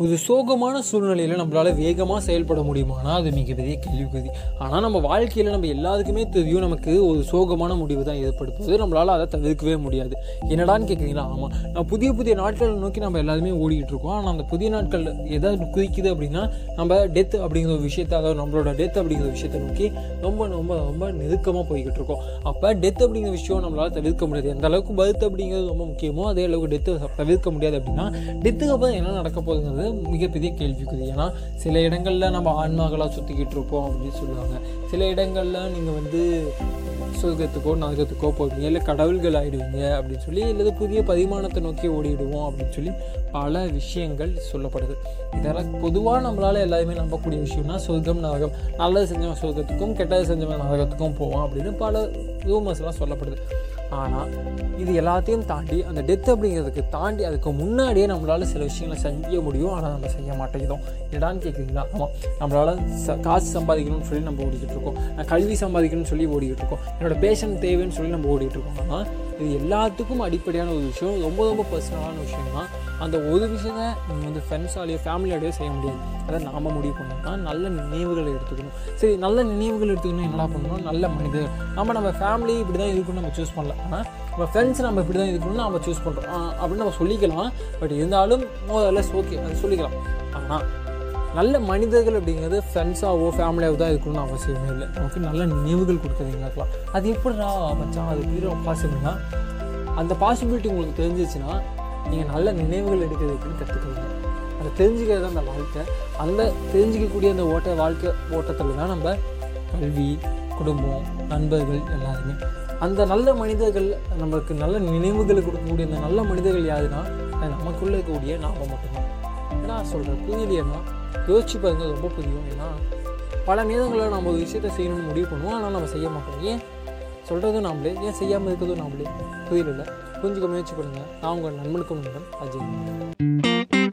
ஒரு சோகமான சூழ்நிலையில் நம்மளால் வேகமாக செயல்பட முடியுமானா அது மிகப்பெரிய கேள்விக்குறி ஆனால் நம்ம வாழ்க்கையில் நம்ம எல்லாத்துக்குமே தெரியும் நமக்கு ஒரு சோகமான முடிவு தான் ஏற்படுத்துவது நம்மளால் அதை தவிர்க்கவே முடியாது. என்னடான்னு கேட்குறீங்களா ஆமாம் நான் புதிய புதிய நாட்களை நோக்கி நம்ம எல்லாருமே ஓடிக்கிட்டு இருக்கோம். ஆனால் அந்த புதிய நாட்கள் எதாவது குறிக்குது அப்படின்னா நம்ம டெத் அப்படிங்கிற ஒரு விஷயத்தை அதாவது நம்மளோட டெத் அப்படிங்கிற விஷயத்தை நோக்கி ரொம்ப ரொம்ப ரொம்ப நெருக்கமாக போய்கிட்டு இருக்கோம். அப்போ டெத் அப்படிங்கிற விஷயம் நம்மளால் தவிர்க்க முடியாது. எந்த அளவுக்கு பர்த் அப்படிங்கிறது ரொம்ப முக்கியமோ அதே அளவுக்கு டெத்து தவிர்க்க முடியாது அப்படின்னா டெத்துக்கு அப்புறம் என்ன நடக்க போகுதுங்கிறது மிகப்பெரிய கேள்விக்குது ஏன்னா சில இடங்களில் நம்ம ஆன்மாக்களாக சுற்றிக்கிட்டு இருப்போம் அப்படின்னு சொல்லுவாங்க. சில இடங்களில் நீங்கள் வந்து சொர்க்கத்துக்கோ நரகத்துக்கோ போவீங்க இல்லை கடவுள்கள் ஆகிடுவீங்க அப்படின்னு சொல்லி இல்லது புதிய பரிமாணத்தை நோக்கி ஓடிடுவோம் அப்படின்னு சொல்லி பல விஷயங்கள் சொல்லப்படுது. இதெல்லாம் பொதுவாக நம்மளால் எல்லாருமே நம்பக்கூடிய விஷயம்னா சொர்க்கம் நரகம். நல்லது செஞ்சவன் சொர்க்கத்துக்கும் கெட்டது செஞ்சவன் நரகத்துக்கும் போவோம் அப்படின்னு பல ரூமர்ஸ்லாம் சொல்லப்படுது. ஆனால் இது எல்லாத்தையும் தாண்டி அந்த டெத் அப்படிங்கிறதுக்கு தாண்டி அதுக்கு முன்னாடியே நம்மளால் சில விஷயங்களை செய்ய முடியும் ஆனால் நம்ம செய்ய மாட்டேங்கிறோம் என்னடான்னு கேட்குறீங்களா ஆமாம் நம்மளால் ச காசு சம்பாதிக்கணும்னு சொல்லி நம்ம ஓடிக்கிட்டு இருக்கோம். நான் கல்வி சம்பாதிக்கணும்னு சொல்லி ஓடிக்கிட்டு இருக்கோம். என்னோட பேஷன் தேவைன்னு சொல்லி நம்ம ஓடிக்கிட்டு இருக்கோம். ஆனால் இது எல்லாத்துக்கும் அடிப்படையான ஒரு விஷயம். ரொம்ப ரொம்ப பர்சனலான விஷயம் தான் அந்த ஒரு விஷயத்தை நீங்கள் வந்து ஃப்ரெண்ட்ஸாலேயோ ஃபேமிலியோடய செய்ய முடியாது. அதை நாம் முடிவு பண்ணோம்னா நல்ல நினைவுகளை எடுத்துக்கணும். சரி நல்ல நினைவுகள் எடுத்துக்கணும் என்ன பண்ணணும்? நல்ல மனிதர். நம்ம நம்ம ஃபேமிலி இப்படி தான் இருக்கணும்னு நம்ம சூஸ் பண்ணலாம். ஆனால் நம்ம ஃப்ரெண்ட்ஸ் நம்ம இப்படி தான் இருக்கணும்னு நம்ம சூஸ் பண்ணுறோம் அப்படின்னு நம்ம சொல்லிக்கலாம். பட் இருந்தாலும் முதல்ல ஓகே அது சொல்லிக்கலாம். ஆனால் நல்ல மனிதர்கள் அப்படிங்கிறது ஃப்ரெண்ட்ஸாகவோ ஃபேமிலியாகவோ தான் இருக்கணும்னு அவசியமே இல்லை. நமக்கு நல்ல நினைவுகள் கொடுக்குறீங்களாக்கலாம் அது எப்படிடா மச்சான் அது எப்படி பாசிபிள்னா அந்த பாசிபிலிட்டி உங்களுக்கு தெரிஞ்சிச்சுன்னா நீங்கள் நல்ல நினைவுகள் எடுக்கிறதுக்குன்னு கற்றுக்குவீங்க அதை தெரிஞ்சுக்கிறது தான் அந்த வாழ்க்கை. அந்த தெரிஞ்சிக்கக்கூடிய அந்த ஓட்ட வாழ்க்கை ஓட்டத்தில் தான் நம்ம கல்வி குடும்பம் நண்பர்கள் எல்லாருமே. அந்த நல்ல மனிதர்கள் நம்மளுக்கு நல்ல நினைவுகளை கொடுக்கக்கூடிய அந்த நல்ல மனிதர்கள் யாருன்னா அது நமக்குள்ளே இருக்கக்கூடிய நாம மட்டும்தான். ஏன்னா சொல்கிறேன் புரியலையேன்னா யோசிச்சு பாருங்க ரொம்ப புரியும். ஏன்னா பல நேரங்களில் நம்ம ஒரு விஷயத்தை செய்யணும்னு முடிவு பண்ணுவோம். ஆனால் நம்ம செய்ய மாட்டோம். ஏன்? சொல்கிறதும் நாமளே. ஏன் செய்யாமல் இருக்கிறதும் நாமளே. புரியல. புரிஞ்சுக்க முயற்சி பண்ணுங்கள் நான் உங்கள் நண்பனுக்கு நண்பன் அஜய்